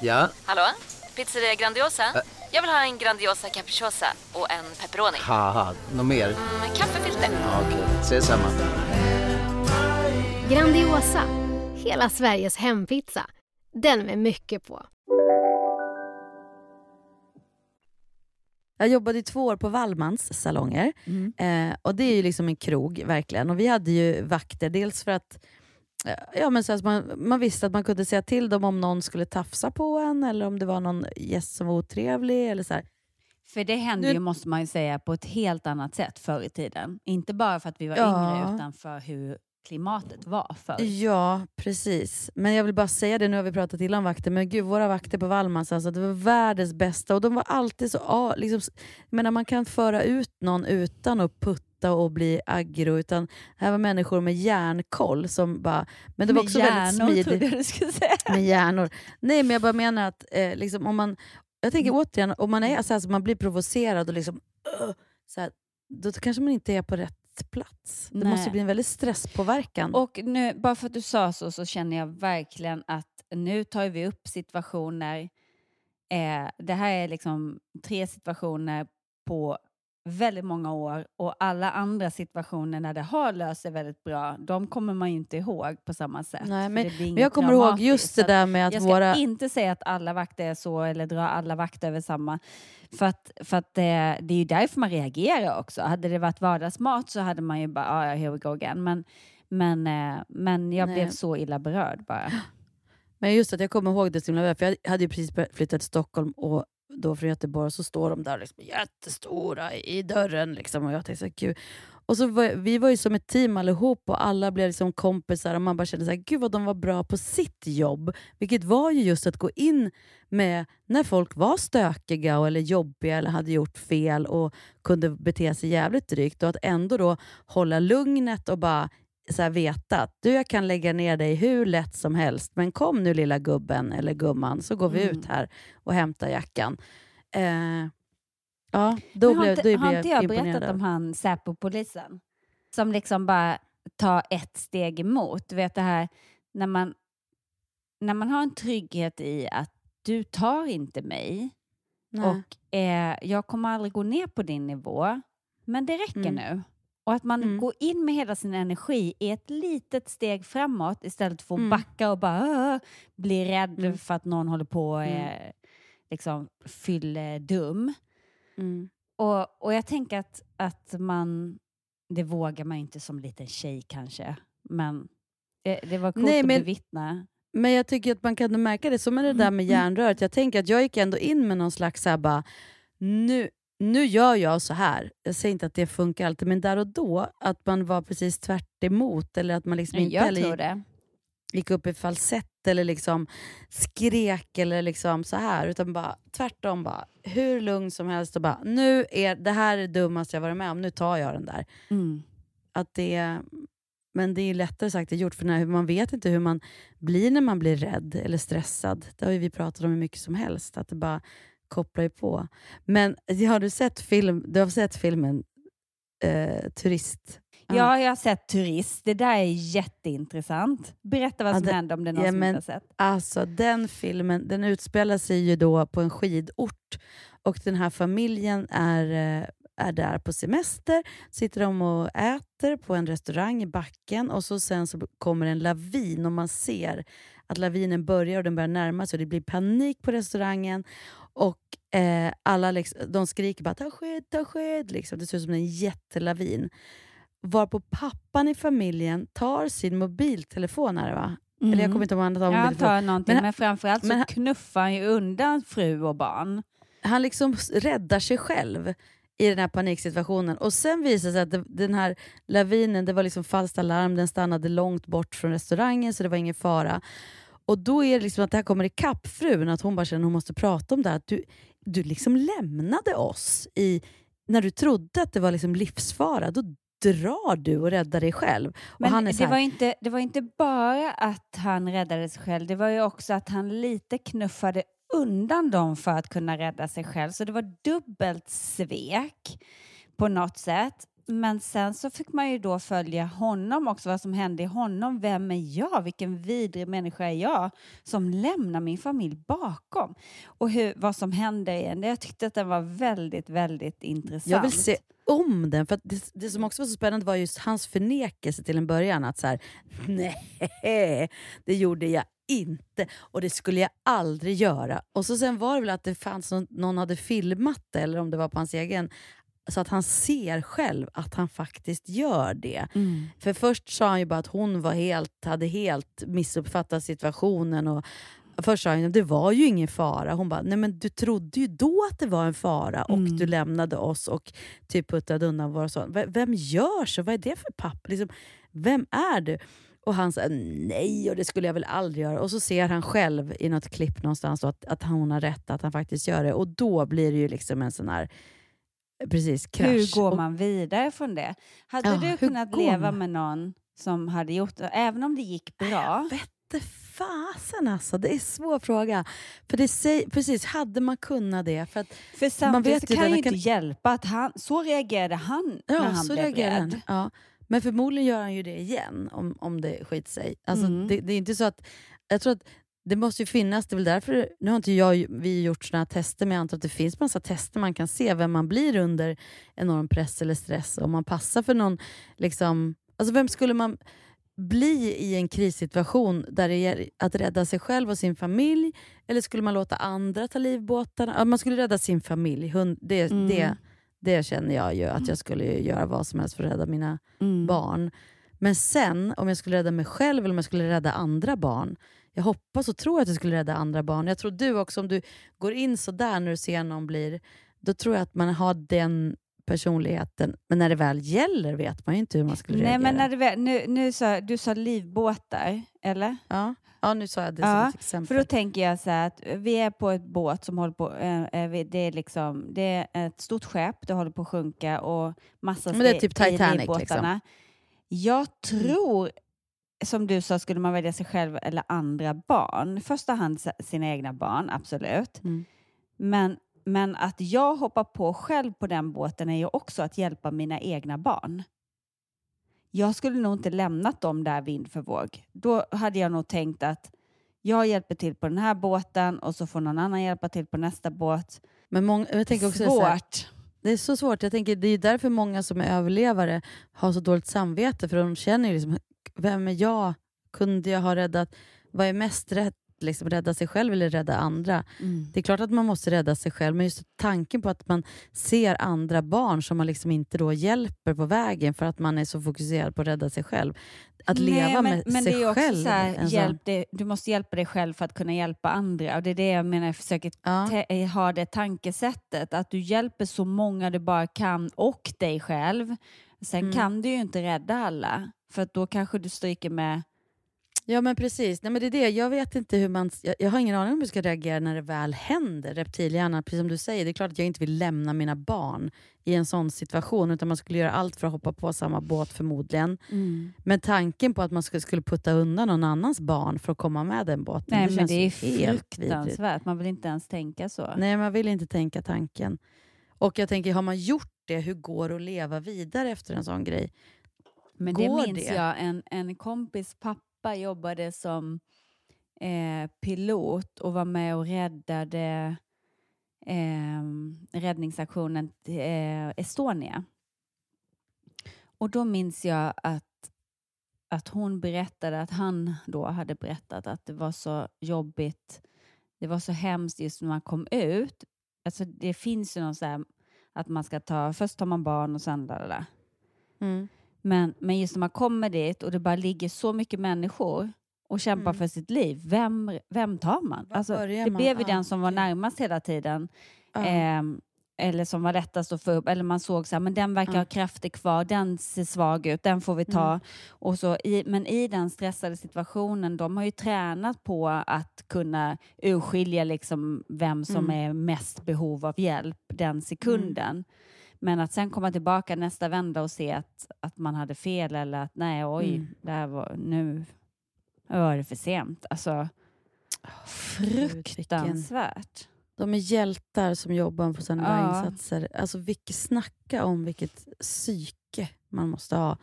Ja, Hallå? Pizzeria Grandiosa? Jag vill ha en Grandiosa capriciosa och en pepperoni. något mer? Med kaffefilter. Ja, Okej, ses samma. Grandiosa, hela Sveriges hempizza. Den med mycket på. Jag jobbade i två år på Wallmans salonger. Eh, och det är ju liksom en krog, verkligen. Och vi hade ju vakter, dels för att Ja, men så att man, man visste att man kunde säga till dem om någon skulle tafsa på en eller om det var någon gäst som var otrevlig. Eller så här. För det hände ju, måste man ju säga, på ett helt annat sätt förr i tiden. Inte bara för att vi var Ja. yngre, utan för hur klimatet var förr. Ja, precis. Men jag vill bara säga det, nu har vi pratat illa om vakter, men gud våra vakter på Wallmans, alltså, det var världens bästa och de var alltid så... Ja, liksom, menar, man kan föra ut någon utan att putta och bli aggro, utan här var människor med järnkoll som bara... Men det var Med också hjärnor, väldigt trodde jag du skulle säga. Med hjärnor. Nej, men jag bara menar att eh, liksom, om man... Jag tänker återigen, om man är så här, så man blir provocerad och liksom... Uh, så här, då kanske man inte är på rätt plats. Det Nej. måste bli en väldigt stresspåverkan. Och nu, bara för att du sa så, så känner jag verkligen att nu tar vi upp situationer. Eh, det här är liksom tre situationer på väldigt många år och alla andra situationer när det har löst sig väldigt bra, de kommer man ju inte ihåg på samma sätt. Nej, men- men jag kommer ihåg just det där med att Jag ska våra- inte säga att alla vakter är så eller dra alla vakter över samma. För att, för att det, det är ju därför man reagerar också. Hade det varit vardagsmat så hade man ju bara, ah, ja, here we go again. Men, men, eh, men jag Nej. blev så illa berörd bara. Men just att jag kommer ihåg det så himla väl, för jag hade ju precis börjat flytta till Stockholm och då från Göteborg så står de där liksom jättestora i dörren. Liksom, och jag tänkte så här, gud. Och så var, vi var ju som ett team allihop och alla blev liksom kompisar och man bara kände så här, gud vad de var bra på sitt jobb. Vilket var ju just att gå in med när folk var stökiga och, eller jobbiga eller hade gjort fel och kunde bete sig jävligt drygt och att ändå då hålla lugnet och bara så här, veta att du, jag kan lägga ner dig hur lätt som helst, men kom nu lilla gubben eller gumman så går vi Mm. ut här och hämtar jackan. Eh, ja, då Men har blev, inte, då blev har inte jag berättat om han Säpo-polisen? Som liksom bara tar ett steg emot. Du vet det här när man, när man har en trygghet i att du tar inte mig Nej. och eh, jag kommer aldrig gå ner på din nivå, men det räcker Mm. nu. Och att man går in med hela sin energi i ett litet steg framåt istället för att Mm. backa och bara bli rädd Mm. för att någon håller på och Mm. är liksom fyller dum. Mm. Och, och jag tänker att, att man, det vågar man inte som liten tjej kanske, men det, det var coolt Nej, att men- bevittna. Men jag tycker att man kan märka det, som med det där med järnröret. Jag tänker att jag gick ändå in med någon slags så här bara, nu, nu gör jag så här. Jag säger inte att det funkar alltid, men där och då, att man var precis tvärt emot eller att man liksom inte Jag tror det. gick upp i falsett eller liksom skrek eller liksom så här. Utan bara tvärtom, bara, hur lugn som helst och bara, nu är det här är det dummaste jag varit med om, nu tar jag den där. Mm. Att det, men det är lättare sagt än gjort, för när, man vet inte hur man blir när man blir rädd eller stressad. Det har vi pratat om hur mycket som helst, att det bara kopplar ju på. Men har du sett, film, du har sett filmen eh, Turist? Ja, jag har sett Turist. Det där är jätteintressant. Berätta vad Ja, som det- hände om det är någon ja, som men inte har sett. Alltså den filmen den utspelar sig ju då på en skidort och den här familjen är, eh, är där på semester. Sitter de och äter på en restaurang i backen och så sen så kommer en lavin och man ser att lavinen börjar och den börjar närma sig och det blir panik på restaurangen. Och eh, alla liksom, de skriker bara ta skydd, ta skydd. Liksom. Det ser ut som en jättelavin. Varpå pappan i familjen tar sin mobiltelefon, är det va? Eller jag kommer inte ihåg om han tar Mm. Ja, han mobiltelefon. tar någonting, men, han- framförallt så men han- knuffar han ju undan fru och barn. han liksom räddar sig själv i den här paniksituationen. Och sen visade det sig att det, den här lavinen, det var liksom falskt alarm, den stannade långt bort från restaurangen så det var ingen fara. Och då är det liksom att det här kommer ikapp frun, att hon bara känner att hon måste prata om det här. Att du, du liksom lämnade oss i, när du trodde att det var liksom livsfara. Då drar du och räddar dig själv. Och Men han är det, här, var inte, det var inte bara att han räddade sig själv, det var ju också att han lite knuffade undan dem för att kunna rädda sig själv. Så det var dubbelt svek på något sätt. Men sen så fick man ju då följa honom också, vad som hände i honom. Vem är jag? Vilken vidrig människa är jag som lämnar min familj bakom? Och hur, vad som hände igen. Jag tyckte att den var väldigt, väldigt intressant. Jag vill se om den. För det, det som också var så spännande var just hans förnekelse till en början. Att så här, nej, det gjorde jag inte och det skulle jag aldrig göra. Och så sen var det väl att det fanns någon, någon hade filmat det, eller om det var på hans egen, så att han ser själv att han faktiskt gör det. Mm. För först sa han ju bara att hon var helt, hade helt missuppfattat situationen. Och Först sa han att det var ju ingen fara. Hon bara, nej men du trodde ju då att det var en fara och Mm. du lämnade oss och typ puttade undan våra son. Vem gör så? Vad är det för pappa? Liksom, vem är du? Och han säger nej, och det skulle jag väl aldrig göra. Och så ser han själv i något klipp någonstans att, att hon har rätt, att han faktiskt gör det. Och då blir det ju liksom en sån här precis, krasch. Hur går man vidare från det? Hade Ja, du kunnat leva man? med någon som hade gjort det, även om det gick bra? Vette fasen alltså, det är en svår fråga. För det säger, precis, hade man kunnat det? För, att För samtidigt man vet så kan ju kan- inte hjälpa att han, så reagerade han när Ja, han så blev reagerar rädd. han. Ja. Men förmodligen gör han ju det igen om, om det skiter sig. Alltså, Mm. det, det är inte så att... Jag tror att det måste ju finnas, det är väl därför, nu har inte jag, vi gjort sådana här tester, men jag antar att det finns massa tester man kan se vem man blir under enorm press eller stress. Om man passar för någon, liksom, alltså vem skulle man bli i en krissituation där det är att rädda sig själv och sin familj? Eller skulle man låta andra ta livbåtarna? Man skulle rädda sin familj. Det, Mm. det, det känner jag ju att jag skulle ju göra vad som helst för att rädda mina Mm. barn. Men sen, om jag skulle rädda mig själv eller om jag skulle rädda andra barn. Jag hoppas och tror att jag skulle rädda andra barn. Jag tror du också, om du går in så där när du ser någon blir, då tror jag att man har den personligheten. Men när det väl gäller vet man ju inte hur man skulle Nej, reagera. men när det, väl- nu, nu sa, du sa livbåtar, eller? Ja, ja nu sa jag det som Ja, ett exempel. för då tänker jag så här att vi är på ett båt som håller på, eh, eh, det är liksom, det är ett stort skepp, det håller på att sjunka och massa Men det är typ Titanic, liksom. Jag tror, som du sa, skulle man välja sig själv eller andra barn. I första hand sina egna barn, absolut. Mm. Men, men att jag hoppar på själv på den båten är ju också att hjälpa mina egna barn. Jag skulle nog inte lämnat dem där vind för våg. Då hade jag nog tänkt att jag hjälper till på den här båten och så får någon annan hjälpa till på nästa båt. Men många, jag tänker också Svårt. Det är så svårt. Jag tänker, det är därför många som är överlevare har så dåligt samvete. För de känner ju liksom, vem är jag? Kunde jag ha räddat? Vad är mest rätt? Liksom, rädda sig själv eller rädda andra? Mm. Det är klart att man måste rädda sig själv, men just tanken på att man ser andra barn som man liksom inte då hjälper på vägen för att man är så fokuserad på att rädda sig själv. Att Nej, leva men, med men sig det är också själv. Så här, sån- hjälp dig, du måste hjälpa dig själv för att kunna hjälpa andra. Och Det är det jag menar, jag försöker te- ha det tankesättet. Att du hjälper så många du bara kan och dig själv. Sen Mm. kan du ju inte rädda alla. För då kanske du stryker med... Ja men precis, Nej, men det är det. jag vet inte hur man... Jag, jag har ingen aning om hur jag ska reagera när det väl händer, reptilhjärnan. Precis som du säger, det är klart att jag inte vill lämna mina barn i en sån situation, utan man skulle göra allt för att hoppa på samma båt förmodligen. Mm. Men tanken på att man skulle, skulle putta undan någon annans barn för att komma med den båten, Nej, det men känns det är vidrigt. fruktansvärt. Man vill inte ens tänka så. Nej, man vill inte tänka tanken. Och jag tänker, har man gjort det, hur går det att leva vidare efter en sån grej? Men går det minns jag, en, en kompis pappa jobbade som eh, pilot och var med och räddade eh, räddningsaktionen eh, Estonia. Och då minns jag att, att hon berättade att han då hade berättat att det var så jobbigt, det var så hemskt just när man kom ut. Alltså det finns ju någon så här att man ska ta, först tar man barn och sen där, där. Mm. Men, men just när man kommer dit och det bara ligger så mycket människor och kämpar Mm. för sitt liv, vem, vem tar man? Alltså, börjar det man? blev ju Ja, den som var närmast hela tiden. Ja. Ehm, eller som var lättast att få upp, eller man såg så här, men den verkar ha krafter kvar, den ser svag ut, den får vi ta. Mm. Och så i, men i den stressade situationen, de har ju tränat på att kunna urskilja liksom vem som Mm. är mest behov av hjälp den sekunden. Men att sen komma tillbaka nästa vända och se att, att man hade fel eller att nej, oj, Mm. det här var, nu var det för sent. Alltså, fruktansvärt. De är hjältar som jobbar på där Ja. insatser. Alltså vilket, snacka om vilket psyke man måste ha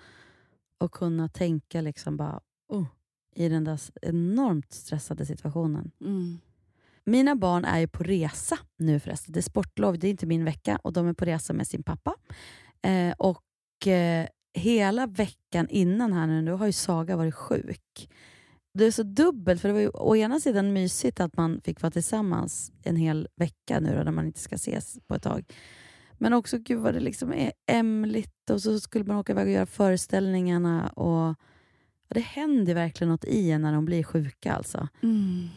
och kunna tänka liksom bara oh, i den där enormt stressade situationen. Mm. Mina barn är ju på resa nu förresten. Det är sportlov, det är inte min vecka och de är på resa med sin pappa. Eh, och eh, hela veckan innan här nu, då har ju Saga varit sjuk. Det är så dubbelt, för det var ju å ena sidan mysigt att man fick vara tillsammans en hel vecka nu då, när man inte ska ses på ett tag. Men också, gud vad det liksom är ämligt och så skulle man åka iväg och göra föreställningarna. Och, och det händer verkligen något i en när de blir sjuka alltså. Mm.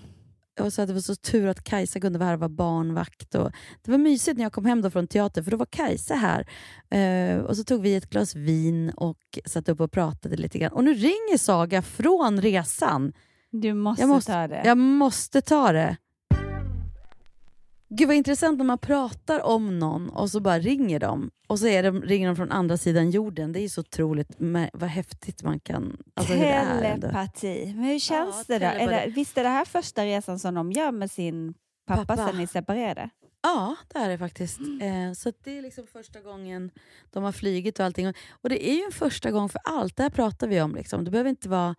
Jag sa att det var så tur att Kajsa kunde vara här och vara barnvakt. Och det var mysigt när jag kom hem då från teatern, för då var Kajsa här. Eh, och så tog vi ett glas vin och satt upp och pratade lite grann. Och nu ringer Saga från resan. Du måste, Jag måste ta det. Jag måste ta det. Gud vad intressant när man pratar om någon och så bara ringer de. Och så är de, ringer de från andra sidan jorden. Det är så otroligt vad häftigt man kan... Alltså hur det är ändå. Telepati. Men hur känns det då? Är det, visst är det här första resan som de gör med sin pappa, Pappa. sen ni separerade? Ja, det är det faktiskt. Eh, så det är liksom första gången de har flygit och allting. Och det är ju en första gång för allt. Det här pratar vi om. Liksom. Det behöver inte vara...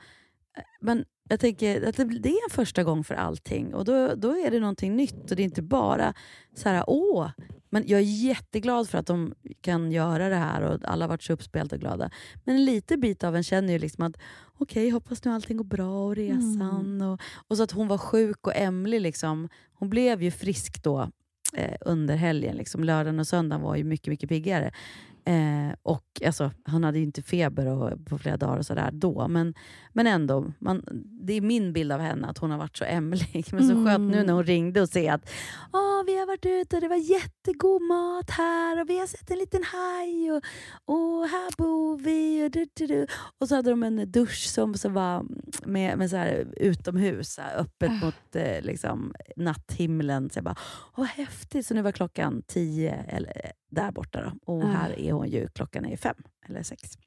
Men jag tänker att det, det är en första gång för allting. Och då, då är det någonting nytt. Och det är inte bara så här, åh. Men jag är jätteglad för att de kan göra det här och alla har varit så uppspelta och glada. Men en liten bit av en känner ju liksom att okej, hoppas nu allting går bra och resan. Och, och så att hon var sjuk och Emily liksom, hon blev ju frisk då eh, under helgen. Liksom. Lördagen och söndagen var ju mycket, mycket piggare. Eh, och alltså, han hade ju inte feber och, på flera dagar och sådär då. Men, men ändå, man, det är min bild av henne att hon har varit så ämlig. Men så Mm. skönt nu när hon ringde och se att Åh, vi har varit ute och det var jättegod mat här och vi har sett en liten haj och, och här bor vi. Och, du, du, du. och så hade de en dusch som, som var med, med så här utomhus, så här, öppet mot eh, liksom, natthimlen. Så jag bara, Åh, häftigt! Så nu var klockan tio eller, där borta då. och Ah. här är hon ju, klockan är fem eller sex.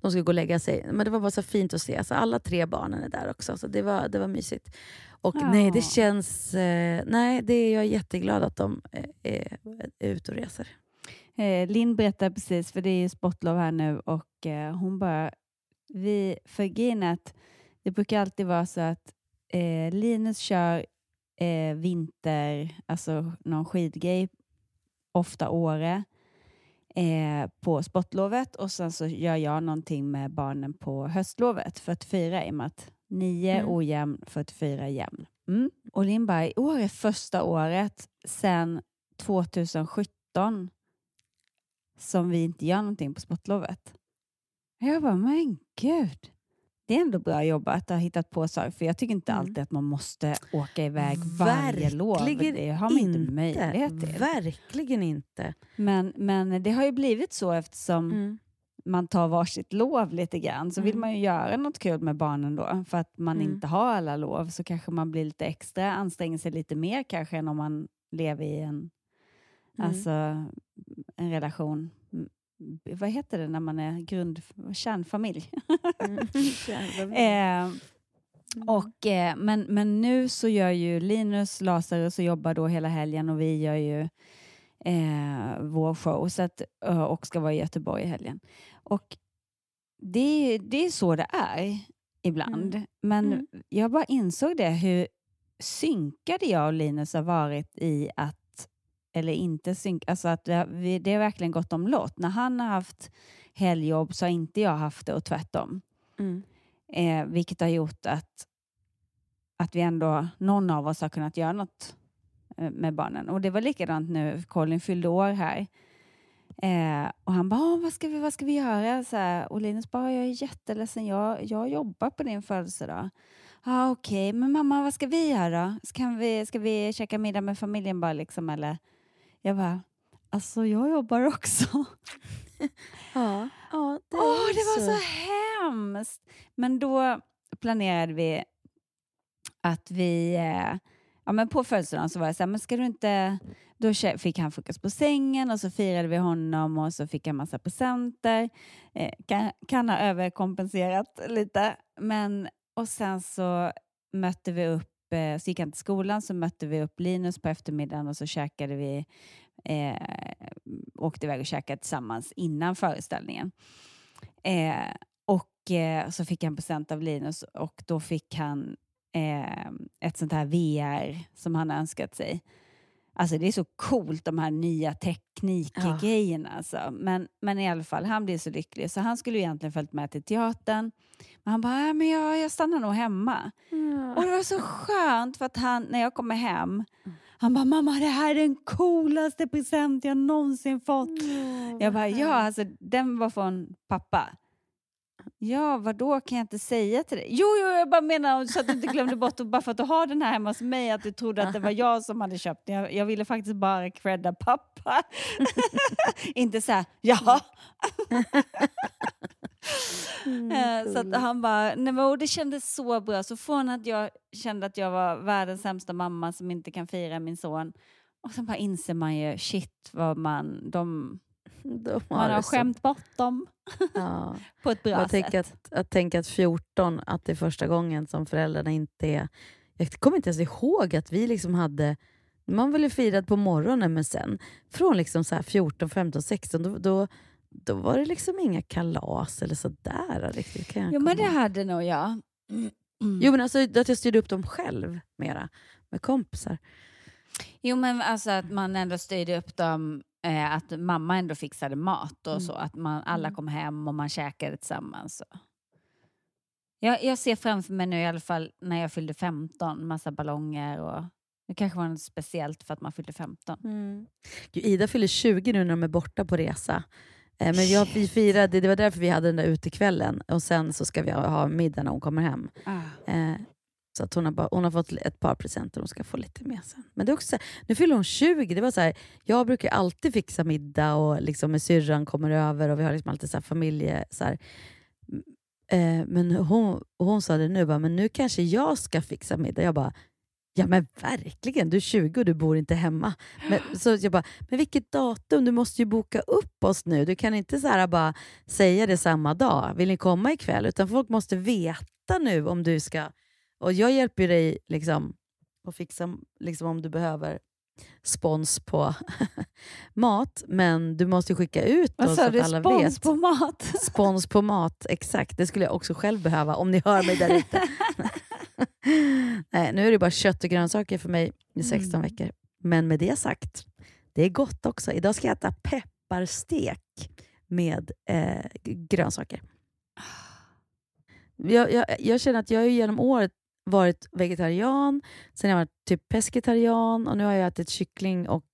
De skulle gå och lägga sig. Men det var bara så fint att se. Så alla tre barnen är där också, så det var, det var mysigt. Och Ja. nej, det känns... Eh, nej, det är, jag är jätteglad att de eh, är, är ute och reser. Eh, Linn berättade precis, för det är ju sportlov här nu och eh, hon bara, vi, för att det brukar alltid vara så att eh, Linus kör vinter, alltså någon skidgrej, ofta Åre, eh, på sportlovet och sen så gör jag någonting med barnen på höstlovet, 44 i och med att 9 Mm. ojämn, 44 jämn. Mm. Och Linn bara, i år är första året sedan 2017 som vi inte gör någonting på sportlovet. Jag bara, men gud. Det är ändå bra jobbat att ha hittat på saker, för jag tycker inte Mm. alltid att man måste åka iväg varje lov. Verkligen Det har man inte möjlighet till. Verkligen inte. Men, men det har ju blivit så eftersom Mm. man tar varsitt lov lite grann så vill Mm. man ju göra något kul med barnen då. För att man Mm. inte har alla lov så kanske man blir lite extra, anstränger sig lite mer kanske än om man lever i en, Mm. alltså, en relation. Vad heter det när man är grund, kärnfamilj? Mm. Eh, och, eh, men, men nu så gör ju Linus Lazarus och jobbar då hela helgen och vi gör ju eh, vår show så att, eh, och ska vara i Göteborg i helgen. Och det, det är så det är ibland. Mm. Men Mm. jag bara insåg det hur synkade jag och Linus har varit i att eller inte synk, alltså att vi, det har verkligen gått om lott. När han har haft helgjobb så har inte jag haft det och tvärtom. Mm. Eh, vilket har gjort att, att vi ändå, någon av oss har kunnat göra något eh, med barnen. Och det var likadant nu, Colin fyllde år här. Eh, och han bara, "Åh, vad ska vi, vad ska vi göra? Så här, och Linus bara, jag är jätteledsen, jag, jag jobbar på din födelsedag. Ah, okej, men mamma, vad ska vi göra? Ska vi, ska vi käka middag med familjen bara liksom, eller? Jag bara, alltså jag jobbar också. Ja, ja det, är det var så. hemskt. Men då planerade vi att vi, eh, ja men på födelsedagen så var det så här, men ska du inte, då fick han frukost på sängen och så firade vi honom och så fick han massa presenter. Eh, kan, kan ha överkompenserat lite, men och sen så mötte vi upp, Eh, så gick han till skolan så mötte vi upp Linus på eftermiddagen och så käkade vi, eh, åkte iväg och käkade tillsammans innan föreställningen. Eh, och eh, så fick han present av Linus och då fick han eh, ett sånt här VR som han har önskat sig. Alltså det är så coolt de här nya teknikgrejerna. Alltså. Men, men i alla fall, han blev så lycklig så han skulle egentligen följt med till teatern. Men han bara, äh, men jag, jag stannar nog hemma. Och det var så skönt för att han, när jag kommer hem, han bara, mamma det här är den coolaste present jag någonsin fått. jag bara, ja alltså den var från pappa. Ja, vad då kan jag inte säga till dig? Jo, jo, jag bara menar så att du inte glömde bort, och bara för att du har den här hemma hos mig, att du trodde att det var jag som hade köpt den. Jag, jag ville faktiskt bara credda pappa. inte så här, ja. Eh, så att han bara, nej men och det kändes så bra. Så från att jag kände att jag var världens sämsta mamma som inte kan fira min son, och sen bara inser man ju, shit vad man, de, De man har det så- skämt bort dem Ja. på ett bra jag sätt. att, att tänka att 14, att det är första gången som föräldrarna inte är... Jag kommer inte ens ihåg att vi liksom hade... Man ville firat på morgonen, men sen från liksom så här 14, 15, 16, då, då, då var det liksom inga kalas eller sådär riktigt. Kan jag Jo men det hade nog jag. Jo men alltså att jag styrde upp dem själv mera, med kompisar. Jo men alltså att man ändå styrde upp dem, eh, att mamma ändå fixade mat och Mm. så, att man, alla kom hem och man käkade tillsammans. Så. Jag, jag ser framför mig nu i alla fall när jag fyllde 15, massa ballonger och det kanske var något speciellt för att man fyllde 15. Gud, Ida fyller 20 nu när de är borta på resa. Eh, Men jag, vi firade, det var därför vi hade den där utekvällen och sen så ska vi ha, ha middag när hon kommer hem. Ah. Eh, så att hon, har bara, hon har fått ett par presenter hon ska få lite mer sen. Men det är också så här, nu fyller hon 20. Det var så här, jag brukar alltid fixa middag och liksom med syrran kommer över och vi har liksom alltid så familje... Så här. Eh, men hon, hon sa det nu, bara, men nu kanske jag ska fixa middag. Jag bara, ja men verkligen, du är 20 och du bor inte hemma. Men, så jag bara, men vilket datum? Du måste ju boka upp oss nu. Du kan inte så här bara säga det samma dag. Vill ni komma ikväll? Utan folk måste veta nu om du ska... Och jag hjälper dig liksom att fixa liksom, om du behöver spons på mat, men du måste skicka ut sa så att alla Spons vet. på mat? Spons på mat, exakt. Det skulle jag också själv behöva om ni hör mig där ute. Nej, nu är det bara kött och grönsaker för mig i 16 Mm. veckor. Men med det sagt, det är gott också. Idag ska jag äta pepparstek med eh, grönsaker. Jag, jag, jag känner att jag genom året varit vegetarian, sen har jag varit typ pescetarian och nu har jag ätit kyckling och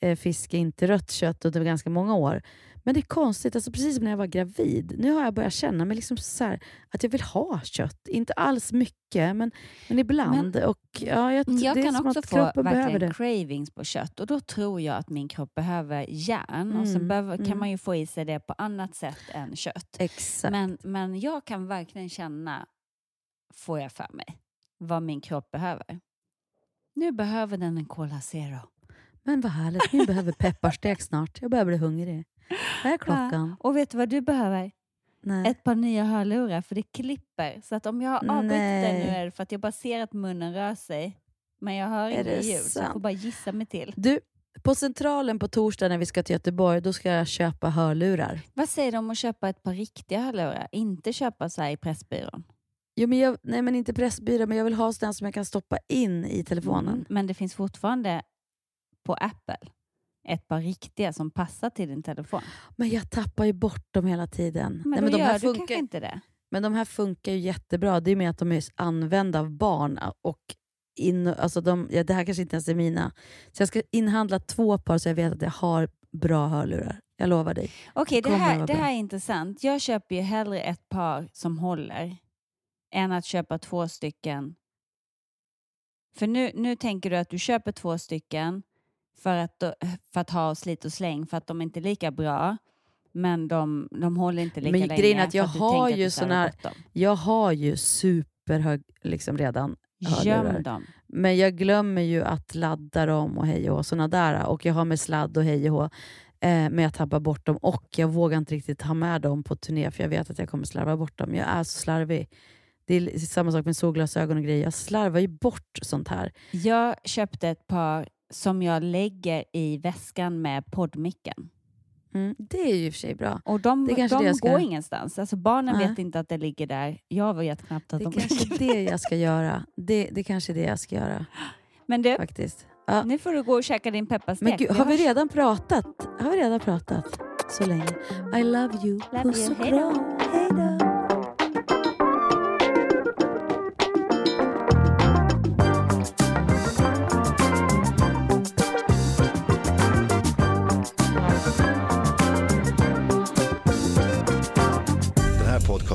eh, fisk, inte rött kött under ganska många år. Men det är konstigt, alltså precis som när jag var gravid. Nu har jag börjat känna mig liksom så här, att jag vill ha kött. Inte alls mycket, men, men ibland. och, ja, jag, Jag det är kan som också att få verkligen det. cravings på kött och då tror jag att min kropp behöver järn och sen Mm, behöver, kan mm. man ju få i sig det på annat sätt än kött. Exakt. Men, men jag kan verkligen känna, får jag för mig, vad min kropp behöver. Nu behöver den en Cola Zero. Men vad härligt, min behöver pepparstek snart. Jag börjar bli hungrig. Vad är klockan? Ja, och vet du vad du behöver? Nej. Ett par nya hörlurar för det klipper. Så att om jag har avbrutit det Nej. nu är det för att jag bara ser att munnen rör sig. Men jag hör det ljud så jag får bara gissa mig till. Du, på Centralen på torsdag när vi ska till Göteborg, då ska jag köpa hörlurar. Vad säger du om att köpa ett par riktiga hörlurar? Inte köpa så här i Pressbyrån. Jo, men jag, nej, men inte Pressbyrån, men jag vill ha sådana som jag kan stoppa in i telefonen. Mm, Men det finns fortfarande på Apple ett par riktiga som passar till din telefon. Men jag tappar ju bort dem hela tiden. Men nej, men de gör här du funkar, kanske inte det. Men de här funkar ju jättebra. Det är med att de är använda av barn. Och in, alltså de, ja, det här kanske inte ens är mina. Så jag ska inhandla två par så jag vet att jag har bra hörlurar. Jag lovar dig. Okej, det, kommer här, det här är intressant. Jag köper ju hellre ett par som håller än att köpa två stycken. För nu, nu tänker du att du köper två stycken, för att, för att ha slit och släng för att de inte är lika bra. Men de, de håller inte lika Men länge. grejen att jag har att ju här, jag har ju superhög liksom redan Göm dem. Men jag glömmer ju att ladda dem och hej och hå, såna där. Och jag har med sladd och hej och. Eh, men jag tappar bort dem och jag vågar inte riktigt ha med dem på turné för jag vet att jag kommer slarva bort dem. Jag är så slarvig. Det är samma sak med solglasögon och grejer. Jag slarvar ju bort sånt här. Jag köpte ett par som jag lägger i väskan med poddmicken. Mm, det är ju i och för sig bra. Och de, är de ska- går ingenstans. Alltså barnen Nej. vet inte att det ligger där. Jag vet knappt att Det de är kanske ligger det jag ska göra. Det, det är kanske det jag ska göra. Men du, Faktiskt. nu får du gå och käka din pepparstek. Men gud, har vi redan pratat? Har vi redan pratat så länge? I love you. Love Puss och kram. Hej då.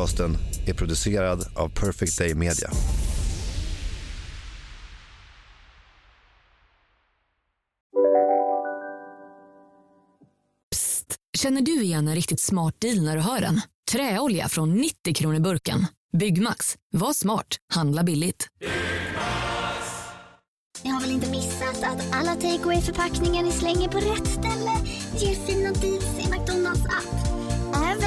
Podcasten är producerad av Perfect Day Media. Känner du igen en riktigt smart deal när du hör den? Träolja från 90 kronor burken. Byggmax. Var smart. Handla billigt. Ni har väl inte missat att alla takeaway förpackningar ni slänger på rätt ställe ger fina deals i McDonalds app.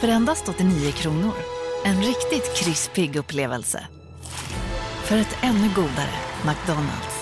för endast 89 kronor. En riktigt krispig upplevelse. För ett ännu godare McDonalds.